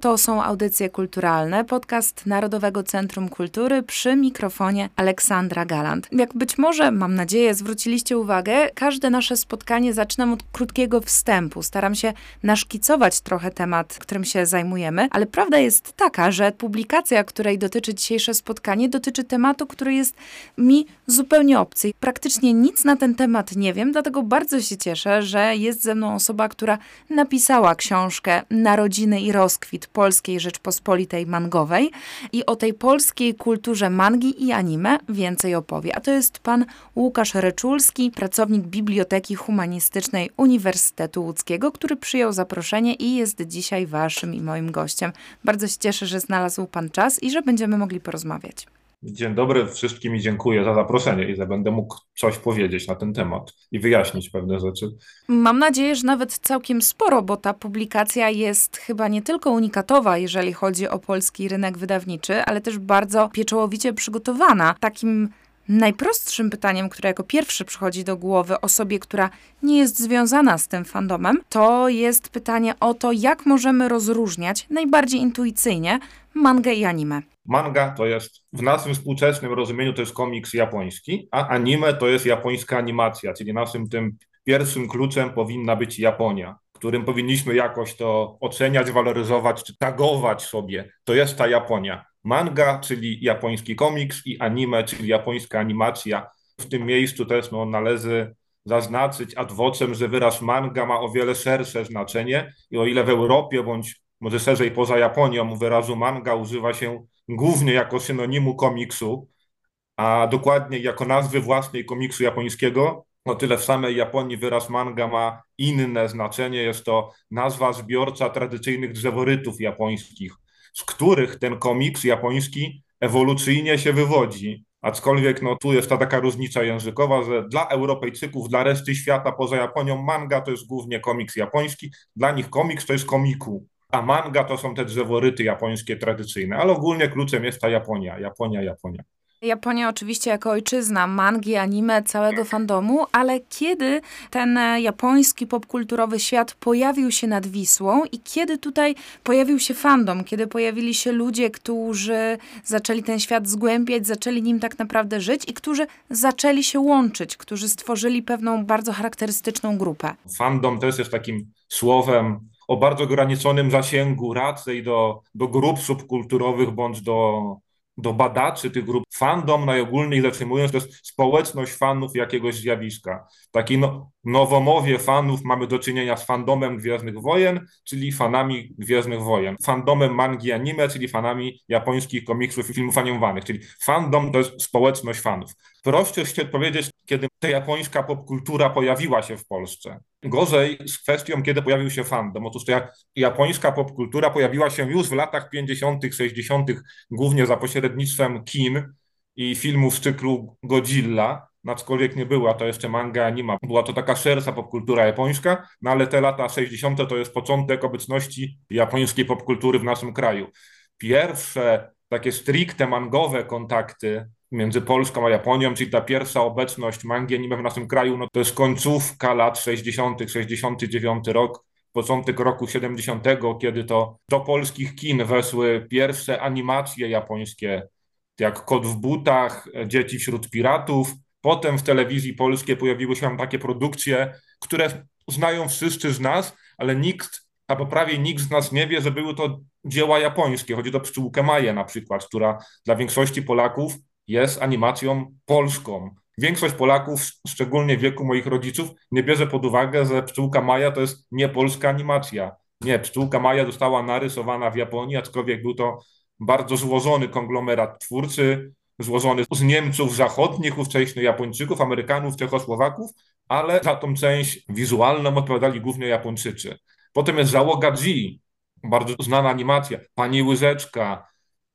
To są audycje kulturalne, podcast Narodowego Centrum Kultury przy mikrofonie Aleksandra Galant. Jak być może, mam nadzieję, zwróciliście uwagę, każde nasze spotkanie zaczynam od krótkiego wstępu. Staram się naszkicować trochę temat, którym się zajmujemy, ale prawda jest taka, że publikacja, której dotyczy dzisiejsze spotkanie, dotyczy tematu, który jest mi zupełnie obcy. Praktycznie nic na ten temat nie wiem, dlatego bardzo się cieszę, że jest ze mną osoba, która napisała książkę Narodziny i rozkwit Polskiej Rzeczpospolitej Mangowej i o tej polskiej kulturze mangi i anime więcej opowie. A to jest pan Łukasz Reczulski, pracownik Biblioteki Humanistycznej Uniwersytetu Łódzkiego, który przyjął zaproszenie i jest dzisiaj waszym i moim gościem. Bardzo się cieszę, że znalazł pan czas i że będziemy mogli porozmawiać. Dzień dobry wszystkim i dziękuję za zaproszenie i że będę mógł coś powiedzieć na ten temat i wyjaśnić pewne rzeczy. Mam nadzieję, że nawet całkiem sporo, bo ta publikacja jest chyba nie tylko unikatowa, jeżeli chodzi o polski rynek wydawniczy, ale też bardzo pieczołowicie przygotowana. Takim najprostszym pytaniem, które jako pierwsze przychodzi do głowy osobie, która nie jest związana z tym fandomem, to jest pytanie o to, jak możemy rozróżniać najbardziej intuicyjnie mangę i anime. Manga to jest w naszym współczesnym rozumieniu to jest komiks japoński, a anime to jest japońska animacja, czyli naszym tym pierwszym kluczem powinna być Japonia, którym powinniśmy jakoś to oceniać, waloryzować czy tagować sobie. To jest ta Japonia. Manga, czyli japoński komiks i anime, czyli japońska animacja. W tym miejscu też no, należy zaznaczyć ad vocem, że wyraz manga ma o wiele szersze znaczenie i o ile w Europie bądź może szerzej poza Japonią wyrazu manga używa się głównie jako synonimu komiksu, a dokładnie jako nazwy własnej komiksu japońskiego, o tyle w samej Japonii wyraz manga ma inne znaczenie. Jest to nazwa zbiorcza tradycyjnych drzeworytów japońskich, z których ten komiks japoński ewolucyjnie się wywodzi. Aczkolwiek no, tu jest ta taka różnica językowa, że dla Europejczyków, dla reszty świata poza Japonią manga to jest głównie komiks japoński, dla nich komiks to jest komiku a manga to są te drzeworyty japońskie tradycyjne, ale ogólnie kluczem jest ta Japonia, Japonia, Japonia. Japonia oczywiście jako ojczyzna mangi, anime, całego fandomu, ale kiedy ten japoński popkulturowy świat pojawił się nad Wisłą i kiedy tutaj pojawił się fandom, kiedy pojawili się ludzie, którzy zaczęli ten świat zgłębiać, zaczęli nim tak naprawdę żyć i którzy zaczęli się łączyć, którzy stworzyli pewną bardzo charakterystyczną grupę. Fandom też jest takim słowem o bardzo ograniczonym zasięgu, raczej do, do grup subkulturowych bądź do, do badaczy tych grup. Fandom najogólniej rzecz ujmując to jest społeczność fanów jakiegoś zjawiska. Taki no, nowomowie fanów mamy do czynienia z fandomem Gwiezdnych Wojen, czyli fanami Gwiezdnych Wojen. Fandomem mangi anime, czyli fanami japońskich komiksów i filmów animowanych. Czyli fandom to jest społeczność fanów. Prościej się powiedzieć, kiedy ta japońska popkultura pojawiła się w Polsce. Gorzej z kwestią, kiedy pojawił się fandom. Otóż ta japońska popkultura pojawiła się już w latach 50., 60., głównie za pośrednictwem kin i filmów z cyklu Godzilla, aczkolwiek nie była to jeszcze manga anima. Była to taka szersza popkultura japońska, no ale te lata 60. to jest początek obecności japońskiej popkultury w naszym kraju. Pierwsze takie stricte mangowe kontakty między Polską a Japonią, czyli ta pierwsza obecność mangi anime w naszym kraju, no to jest końcówka lat 60., 69 rok, początek roku 70., kiedy to do polskich kin weszły pierwsze animacje japońskie, jak Kot w butach, Dzieci wśród piratów. Potem w telewizji polskiej pojawiły się takie produkcje, które znają wszyscy z nas, ale nikt, albo prawie nikt z nas nie wie, że były to dzieła japońskie. Chodzi o Pszczółkę Maję na przykład, która dla większości Polaków jest animacją polską. Większość Polaków, szczególnie w wieku moich rodziców, nie bierze pod uwagę, że Pszczółka Maja to jest nie polska animacja. Nie, Pszczółka Maja została narysowana w Japonii, aczkolwiek był to bardzo złożony konglomerat twórcy, złożony z Niemców zachodnich, ówcześnych Japończyków, Amerykanów, Czechosłowaków, ale za tą część wizualną odpowiadali głównie Japończycy. Potem jest załoga G, bardzo znana animacja, Pani Łyżeczka,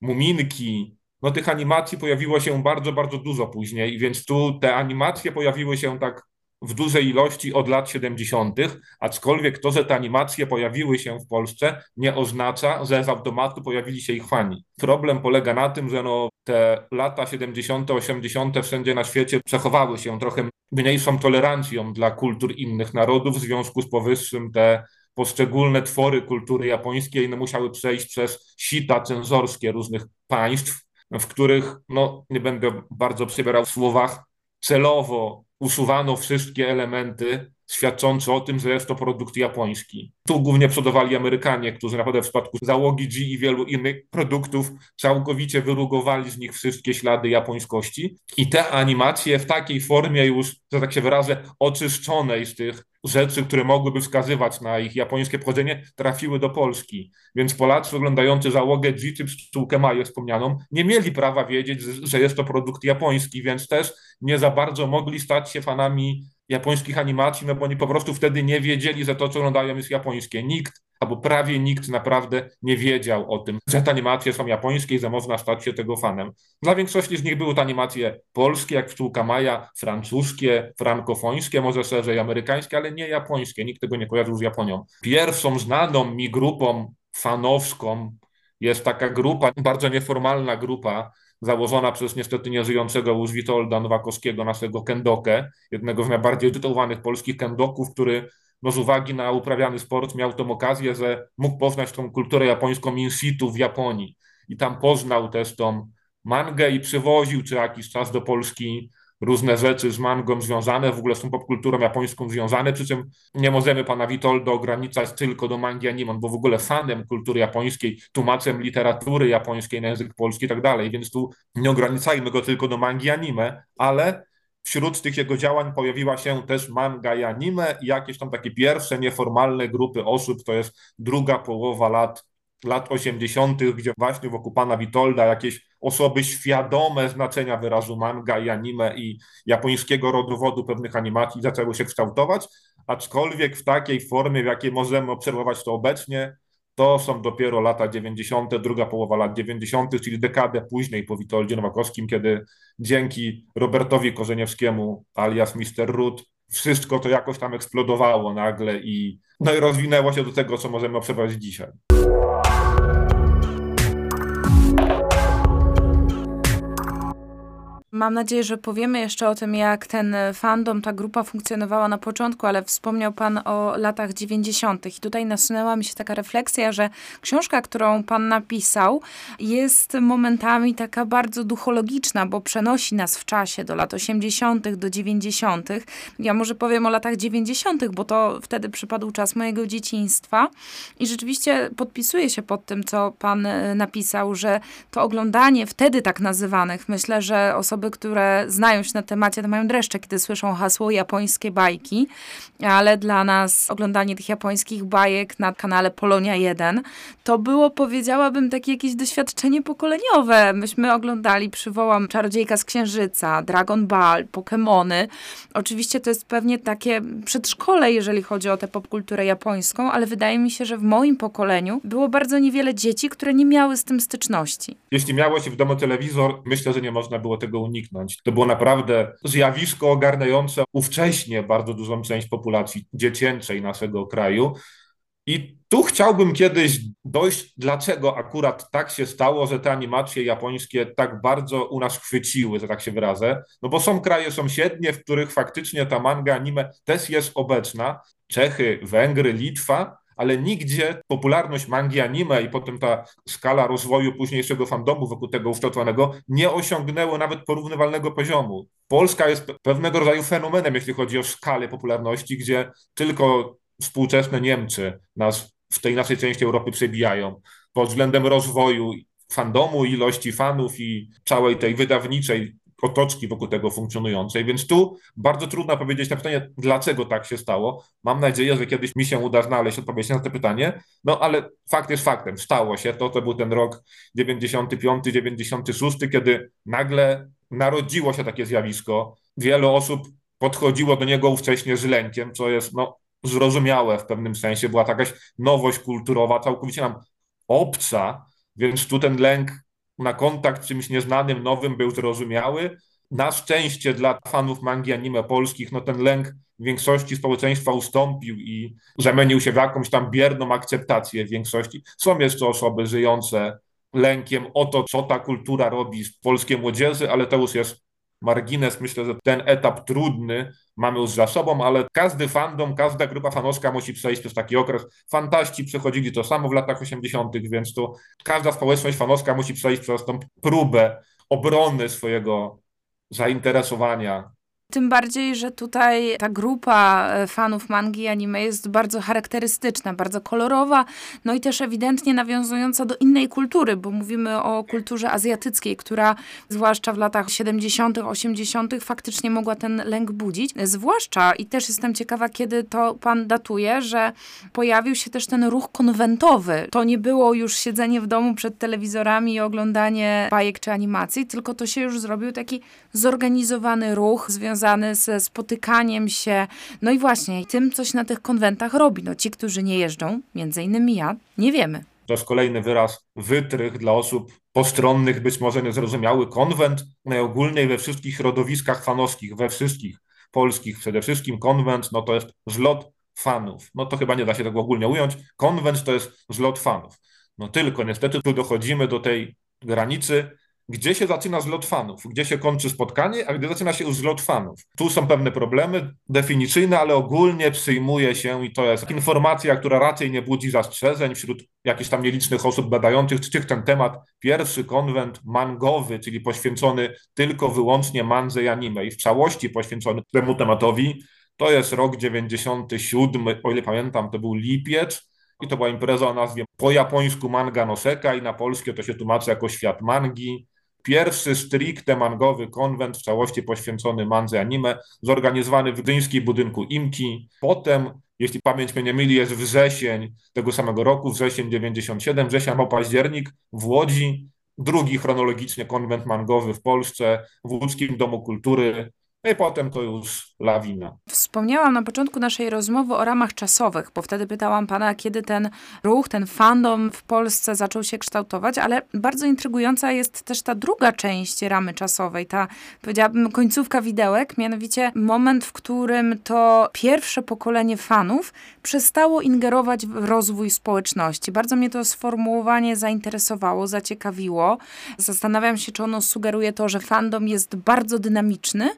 Muminki, no tych animacji pojawiło się bardzo, bardzo dużo później, więc tu te animacje pojawiły się tak w dużej ilości od lat 70., aczkolwiek to, że te animacje pojawiły się w Polsce, nie oznacza, że z automatu pojawili się ich fani. Problem polega na tym, że no, te lata 70., 80. wszędzie na świecie przechowały się trochę mniejszą tolerancją dla kultur innych narodów. W związku z powyższym te poszczególne twory kultury japońskiej no, musiały przejść przez sita cenzorskie różnych państw, w których, no nie będę bardzo przybierał w słowach, celowo usuwano wszystkie elementy świadczące o tym, że jest to produkt japoński. Tu głównie przodowali Amerykanie, którzy naprawdę w przypadku załogi G i wielu innych produktów całkowicie wyrugowali z nich wszystkie ślady japońskości. I te animacje w takiej formie już, że tak się wyrażę, oczyszczonej z tych rzeczy, które mogłyby wskazywać na ich japońskie pochodzenie, trafiły do Polski. Więc Polacy oglądający załogę G czy pszczółkę Maję wspomnianą, nie mieli prawa wiedzieć, że jest to produkt japoński, więc też nie za bardzo mogli stać się fanami japońskich animacji, no bo oni po prostu wtedy nie wiedzieli, że to, co oglądają, jest japońskie. Nikt, albo prawie nikt naprawdę nie wiedział o tym, że te animacje są japońskie i że można stać się tego fanem. Dla większości z nich były to animacje polskie, jak Pszczółka Maja, francuskie, frankofońskie, może szerzej amerykańskie, ale nie japońskie. Nikt tego nie kojarzył z Japonią. Pierwszą znaną mi grupą fanowską jest taka grupa, bardzo nieformalna grupa, założona przez niestety nieżyjącego już Witolda Nowakowskiego, naszego kendokę, jednego z najbardziej tytułowanych polskich kendoków, który no z uwagi na uprawiany sport miał tą okazję, że mógł poznać tą kulturę japońską in situ w Japonii. I tam poznał też tą mangę i przywoził co jakiś czas do Polski różne rzeczy z mangą związane, w ogóle z tą popkulturą japońską związane, przy czym nie możemy pana Witoldo ograniczać tylko do mangi anime, bo w ogóle fanem kultury japońskiej, tłumaczem literatury japońskiej na język polski i tak dalej, więc tu nie ograniczajmy go tylko do mangi anime, ale wśród tych jego działań pojawiła się też manga i anime i jakieś tam takie pierwsze nieformalne grupy osób, to jest druga połowa lat lat 80., gdzie właśnie wokół pana Witolda jakieś osoby świadome znaczenia wyrazu manga i anime i japońskiego rodowodu pewnych animacji zaczęły się kształtować, aczkolwiek w takiej formie, w jakiej możemy obserwować to obecnie, to są dopiero lata 90., druga połowa lat 90., czyli dekadę później po Witoldzie Nowakowskim, kiedy dzięki Robertowi Korzeniewskiemu alias Mr. Root wszystko to jakoś tam eksplodowało nagle i, no i rozwinęło się do tego, co możemy obserwować dzisiaj. Mam nadzieję, że powiemy jeszcze o tym, jak ten fandom, ta grupa funkcjonowała na początku, ale wspomniał Pan o latach 90. I tutaj nasunęła mi się taka refleksja, że książka, którą Pan napisał, jest momentami taka bardzo duchologiczna, bo przenosi nas w czasie do lat 80., do 90. Ja może powiem o latach 90., bo to wtedy przypadł czas mojego dzieciństwa. I rzeczywiście podpisuję się pod tym, co Pan e, napisał, że to oglądanie wtedy tak nazywanych, myślę, że osoby, które znają się na temacie, to mają dreszcze, kiedy słyszą hasło japońskie bajki, ale dla nas oglądanie tych japońskich bajek na kanale Polonia 1 to było, powiedziałabym, takie jakieś doświadczenie pokoleniowe. Myśmy oglądali, przywołam, Czarodziejka z Księżyca, Dragon Ball, Pokémony. Oczywiście to jest pewnie takie przedszkole, jeżeli chodzi o tę popkulturę japońską, ale wydaje mi się, że w moim pokoleniu było bardzo niewiele dzieci, które nie miały z tym styczności. Jeśli miało się w domu telewizor, myślę, że nie można było tego uniknąć uniknąć. To było naprawdę zjawisko ogarniające ówcześnie bardzo dużą część populacji dziecięcej naszego kraju. I tu chciałbym kiedyś dojść, dlaczego akurat tak się stało, że te animacje japońskie tak bardzo u nas chwyciły, że tak się wyrazę. No bo są kraje sąsiednie, w których faktycznie ta manga anime też jest obecna. Czechy, Węgry, Litwa, ale nigdzie popularność mangi anime i potem ta skala rozwoju późniejszego fandomu wokół tego ukształtowanego nie osiągnęło nawet porównywalnego poziomu. Polska jest pewnego rodzaju fenomenem, jeśli chodzi o skalę popularności, gdzie tylko współczesne Niemcy nas w tej naszej części Europy przebijają pod względem rozwoju fandomu, ilości fanów i całej tej wydawniczej otoczki wokół tego funkcjonującej, więc tu bardzo trudno powiedzieć na pytanie, dlaczego tak się stało. Mam nadzieję, że kiedyś mi się uda znaleźć odpowiedź na to pytanie, no ale fakt jest faktem, stało się to, to był ten rok 95-96, kiedy nagle narodziło się takie zjawisko. Wiele osób podchodziło do niego ówcześnie z lękiem, co jest no, zrozumiałe w pewnym sensie, była to jakaś nowość kulturowa, całkowicie nam obca, więc tu ten lęk na kontakt z czymś nieznanym, nowym był zrozumiały. Na szczęście dla fanów mangi anime polskich, no ten lęk większości społeczeństwa ustąpił i zamienił się w jakąś tam bierną akceptację większości. Są jeszcze osoby żyjące lękiem o to, co ta kultura robi z polskiej młodzieży, ale to już jest margines. Myślę, że ten etap trudny mamy już za sobą, ale każdy fandom, każda grupa fanowska musi przejść przez taki okres. Fantaści przechodzili to samo w latach 80., więc to każda społeczność fanowska musi przejść przez tą próbę obrony swojego zainteresowania tym bardziej, że tutaj ta grupa e, fanów mangi i anime jest bardzo charakterystyczna, bardzo kolorowa, no i też ewidentnie nawiązująca do innej kultury, bo mówimy o kulturze azjatyckiej, która zwłaszcza w latach 70., 80. faktycznie mogła ten lęk budzić. Zwłaszcza, i też jestem ciekawa, kiedy to pan datuje, że pojawił się też ten ruch konwentowy. To nie było już siedzenie w domu przed telewizorami i oglądanie bajek czy animacji, tylko to się już zrobił taki zorganizowany ruch związany związany ze spotykaniem się, no i właśnie tym, co się na tych konwentach robi. No ci, którzy nie jeżdżą, między innymi ja, nie wiemy. To jest kolejny wyraz wytrych dla osób postronnych, być może niezrozumiały. Konwent najogólniej we wszystkich środowiskach fanowskich, we wszystkich polskich przede wszystkim konwent, no to jest zlot fanów. No to chyba nie da się tego ogólnie ująć. Konwent to jest zlot fanów. No tylko niestety tu dochodzimy do tej granicy, gdzie się zaczyna zlot fanów, gdzie się kończy spotkanie, a gdzie zaczyna się już zlot fanów. Tu są pewne problemy definicyjne, ale ogólnie przyjmuje się i to jest informacja, która raczej nie budzi zastrzeżeń wśród jakichś tam nielicznych osób badających, czy ten temat. Pierwszy konwent mangowy, czyli poświęcony tylko wyłącznie mandze i anime i w całości poświęcony temu tematowi, to jest rok 97, o ile pamiętam, to był lipiec, i to była impreza o nazwie po japońsku manga noseka i na polskie to się tłumaczy jako świat mangi. Pierwszy stricte mangowy konwent w całości poświęcony mandze anime, zorganizowany w gdyńskim budynku IMKI. Potem, jeśli pamięć mnie nie myli, jest wrzesień tego samego roku, wrzesień 97, wrzesień albo październik w Łodzi. Drugi chronologicznie konwent mangowy w Polsce, w Łódzkim Domu Kultury no i potem to już lawina. Wspomniałam na początku naszej rozmowy o ramach czasowych, bo wtedy pytałam pana, kiedy ten ruch, ten fandom w Polsce zaczął się kształtować, ale bardzo intrygująca jest też ta druga część ramy czasowej, ta powiedziałabym końcówka widełek, mianowicie moment, w którym to pierwsze pokolenie fanów przestało ingerować w rozwój społeczności. Bardzo mnie to sformułowanie zainteresowało, zaciekawiło. Zastanawiam się, czy ono sugeruje to, że fandom jest bardzo dynamiczny,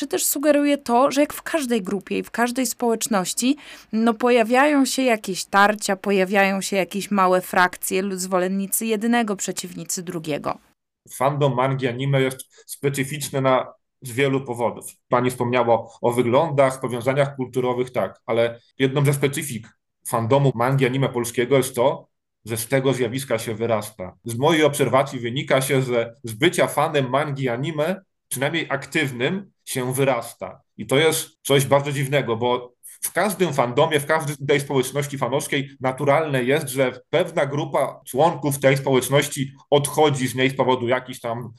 czy też sugeruje to, że jak w każdej grupie i w każdej społeczności, no pojawiają się jakieś tarcia, pojawiają się jakieś małe frakcje zwolennicy jednego, przeciwnicy drugiego. Fandom mangi anime jest specyficzny na z wielu powodów. Pani wspomniała o wyglądach, powiązaniach kulturowych, tak, ale jedną ze specyfik fandomu mangi anime polskiego jest to, że z tego zjawiska się wyrasta. Z mojej obserwacji wynika się, że z bycia fanem mangi anime, przynajmniej aktywnym, się wyrasta. I to jest coś bardzo dziwnego, bo w każdym fandomie, w każdej społeczności fanowskiej naturalne jest, że pewna grupa członków tej społeczności odchodzi z niej z powodu jakichś tam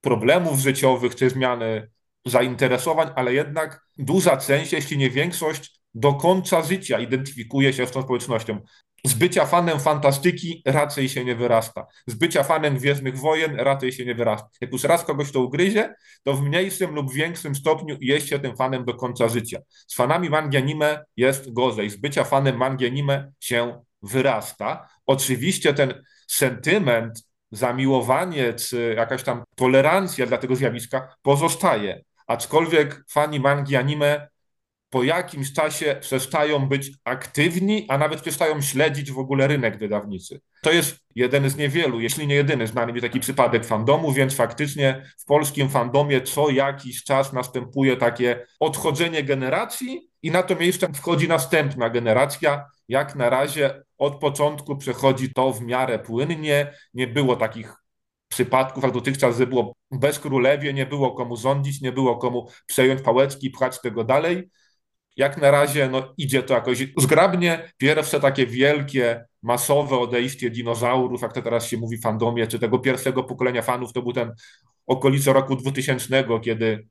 problemów życiowych czy zmiany zainteresowań, ale jednak duża część, jeśli nie większość, do końca życia identyfikuje się z tą społecznością. Z bycia fanem fantastyki raczej się nie wyrasta. Z bycia fanem Gwiezdnych Wojen raczej się nie wyrasta. Jak już raz kogoś to ugryzie, to w mniejszym lub większym stopniu jest się tym fanem do końca życia. Z fanami mangi anime jest gorzej. Z bycia fanem mangi anime się wyrasta. Oczywiście ten sentyment, zamiłowanie czy jakaś tam tolerancja dla tego zjawiska pozostaje. Aczkolwiek fani mangi anime po jakimś czasie przestają być aktywni, a nawet przestają śledzić w ogóle rynek wydawniczy. To jest jeden z niewielu, jeśli nie jedyny znany mi taki przypadek fandomu, więc faktycznie w polskim fandomie co jakiś czas następuje takie odchodzenie generacji i na to miejsce wchodzi następna generacja. Jak na razie od początku przechodzi to w miarę płynnie, nie było takich przypadków, jak dotychczas, że było bez królewie, nie było komu rządzić, nie było komu przejąć pałeczki, pchać tego dalej jak na razie no, idzie to jakoś zgrabnie. Pierwsze takie wielkie, masowe odejście dinozaurów, jak to teraz się mówi w fandomie, czy tego pierwszego pokolenia fanów, to był ten okolice roku 2000, kiedy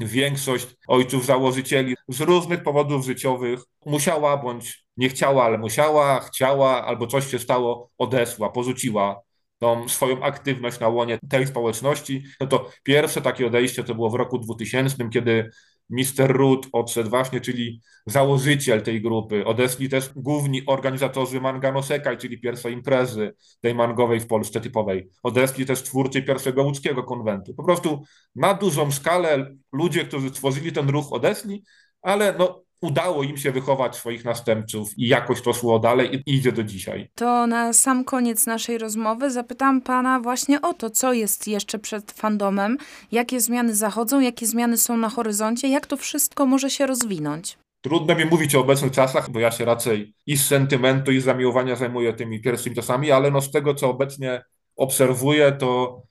większość ojców założycieli z różnych powodów życiowych musiała bądź nie chciała, ale musiała, chciała, albo coś się stało, odesła, porzuciła tą swoją aktywność na łonie tej społeczności. No to pierwsze takie odejście to było w roku 2000, kiedy Mr. Root odszedł właśnie, czyli założyciel tej grupy. Odeszli też główni organizatorzy Manga no Sekai, czyli pierwszej imprezy tej mangowej w Polsce typowej. Odeszli też twórcy pierwszego łódzkiego konwentu. Po prostu na dużą skalę ludzie, którzy stworzyli ten ruch odeszli, ale no, udało im się wychować swoich następców i jakoś to szło dalej i idzie do dzisiaj. To na sam koniec naszej rozmowy zapytam pana właśnie o to, co jest jeszcze przed fandomem, jakie zmiany zachodzą, jakie zmiany są na horyzoncie, jak to wszystko może się rozwinąć. Trudno mi mówić o obecnych czasach, bo ja się raczej i z sentymentu, i z zamiłowania zajmuję tymi pierwszymi czasami, ale no z tego, co obecnie obserwuję, to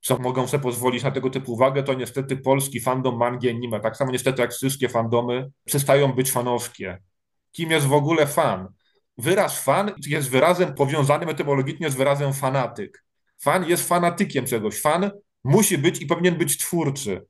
co mogą sobie pozwolić na tego typu uwagę, to niestety polski fandom mangi anime, tak samo niestety jak wszystkie fandomy, przestają być fanowskie. Kim jest w ogóle fan? Wyraz fan jest wyrazem powiązanym etymologicznie z wyrazem fanatyk. Fan jest fanatykiem czegoś. Fan musi być i powinien być twórczy.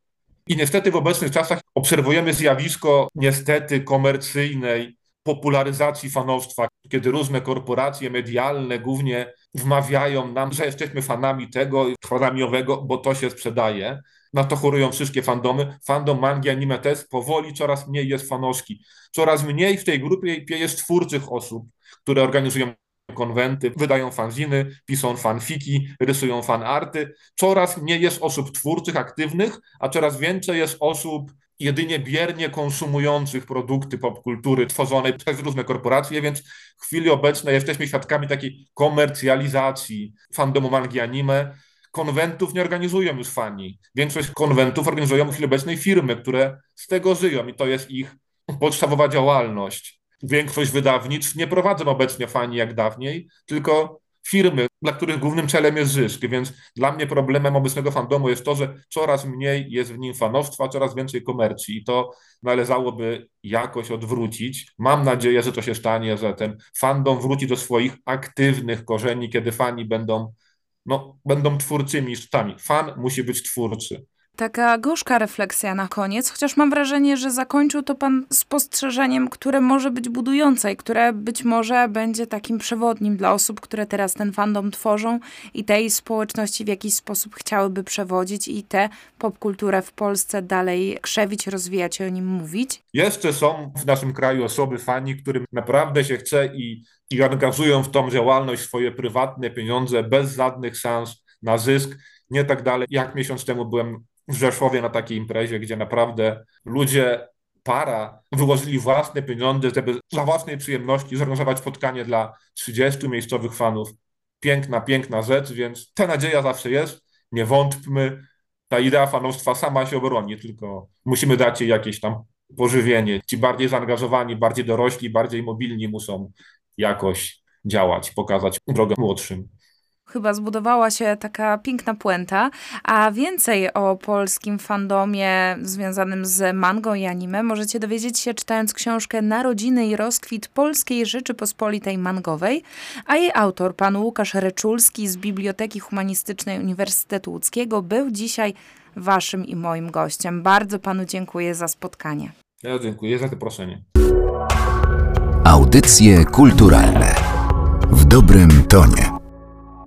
I niestety w obecnych czasach obserwujemy zjawisko niestety komercyjnej popularyzacji fanowstwa, kiedy różne korporacje medialne głównie wmawiają nam, że jesteśmy fanami tego, fanami owego, bo to się sprzedaje. Na to chorują wszystkie fandomy. Fandom mangi, anime też powoli coraz mniej jest fanowski. Coraz mniej w tej grupie jest twórczych osób, które organizują konwenty, wydają fanziny, piszą fanfiki, rysują fanarty. Coraz mniej jest osób twórczych, aktywnych, a coraz więcej jest osób jedynie biernie konsumujących produkty popkultury tworzone przez różne korporacje, więc w chwili obecnej jesteśmy świadkami takiej komercjalizacji fandomu mangi anime. Konwentów nie organizują już fani. Większość konwentów organizują w chwili obecnej firmy, które z tego żyją i to jest ich podstawowa działalność. Większość wydawnictw nie prowadzą obecnie fani jak dawniej, tylko firmy, dla których głównym celem jest zysk. Więc dla mnie problemem obecnego fandomu jest to, że coraz mniej jest w nim fanowstwa, coraz więcej komercji i to należałoby jakoś odwrócić. Mam nadzieję, że to się stanie, że ten fandom wróci do swoich aktywnych korzeni, kiedy fani będą, no, będą twórczymi sztami. Fan musi być twórczy. Taka gorzka refleksja na koniec, chociaż mam wrażenie, że zakończył to pan spostrzeżeniem, które może być budujące i które być może będzie takim przewodnim dla osób, które teraz ten fandom tworzą i tej społeczności w jakiś sposób chciałyby przewodzić i tę popkulturę w Polsce dalej krzewić, rozwijać i o nim mówić. Jeszcze są w naszym kraju osoby, fani, którym naprawdę się chce i, i angażują w tą działalność swoje prywatne pieniądze bez żadnych szans na zysk. Nie tak dalej. Jak miesiąc temu byłem w Rzeszowie na takiej imprezie, gdzie naprawdę ludzie, para wyłożyli własne pieniądze, żeby dla własnej przyjemności zorganizować spotkanie dla 30 miejscowych fanów. Piękna, piękna rzecz, więc ta nadzieja zawsze jest. Nie wątpmy, ta idea fanostwa sama się obroni, tylko musimy dać jej jakieś tam pożywienie. Ci bardziej zaangażowani, bardziej dorośli, bardziej mobilni muszą jakoś działać, pokazać drogę młodszym chyba zbudowała się taka piękna puenta, a więcej o polskim fandomie związanym z mango i anime możecie dowiedzieć się czytając książkę Narodziny i rozkwit Polskiej Rzeczypospolitej Mangowej, a jej autor, pan Łukasz Reczulski z Biblioteki Humanistycznej Uniwersytetu Łódzkiego był dzisiaj waszym i moim gościem. Bardzo panu dziękuję za spotkanie. Ja dziękuję za zaproszenie. Audycje kulturalne w dobrym tonie.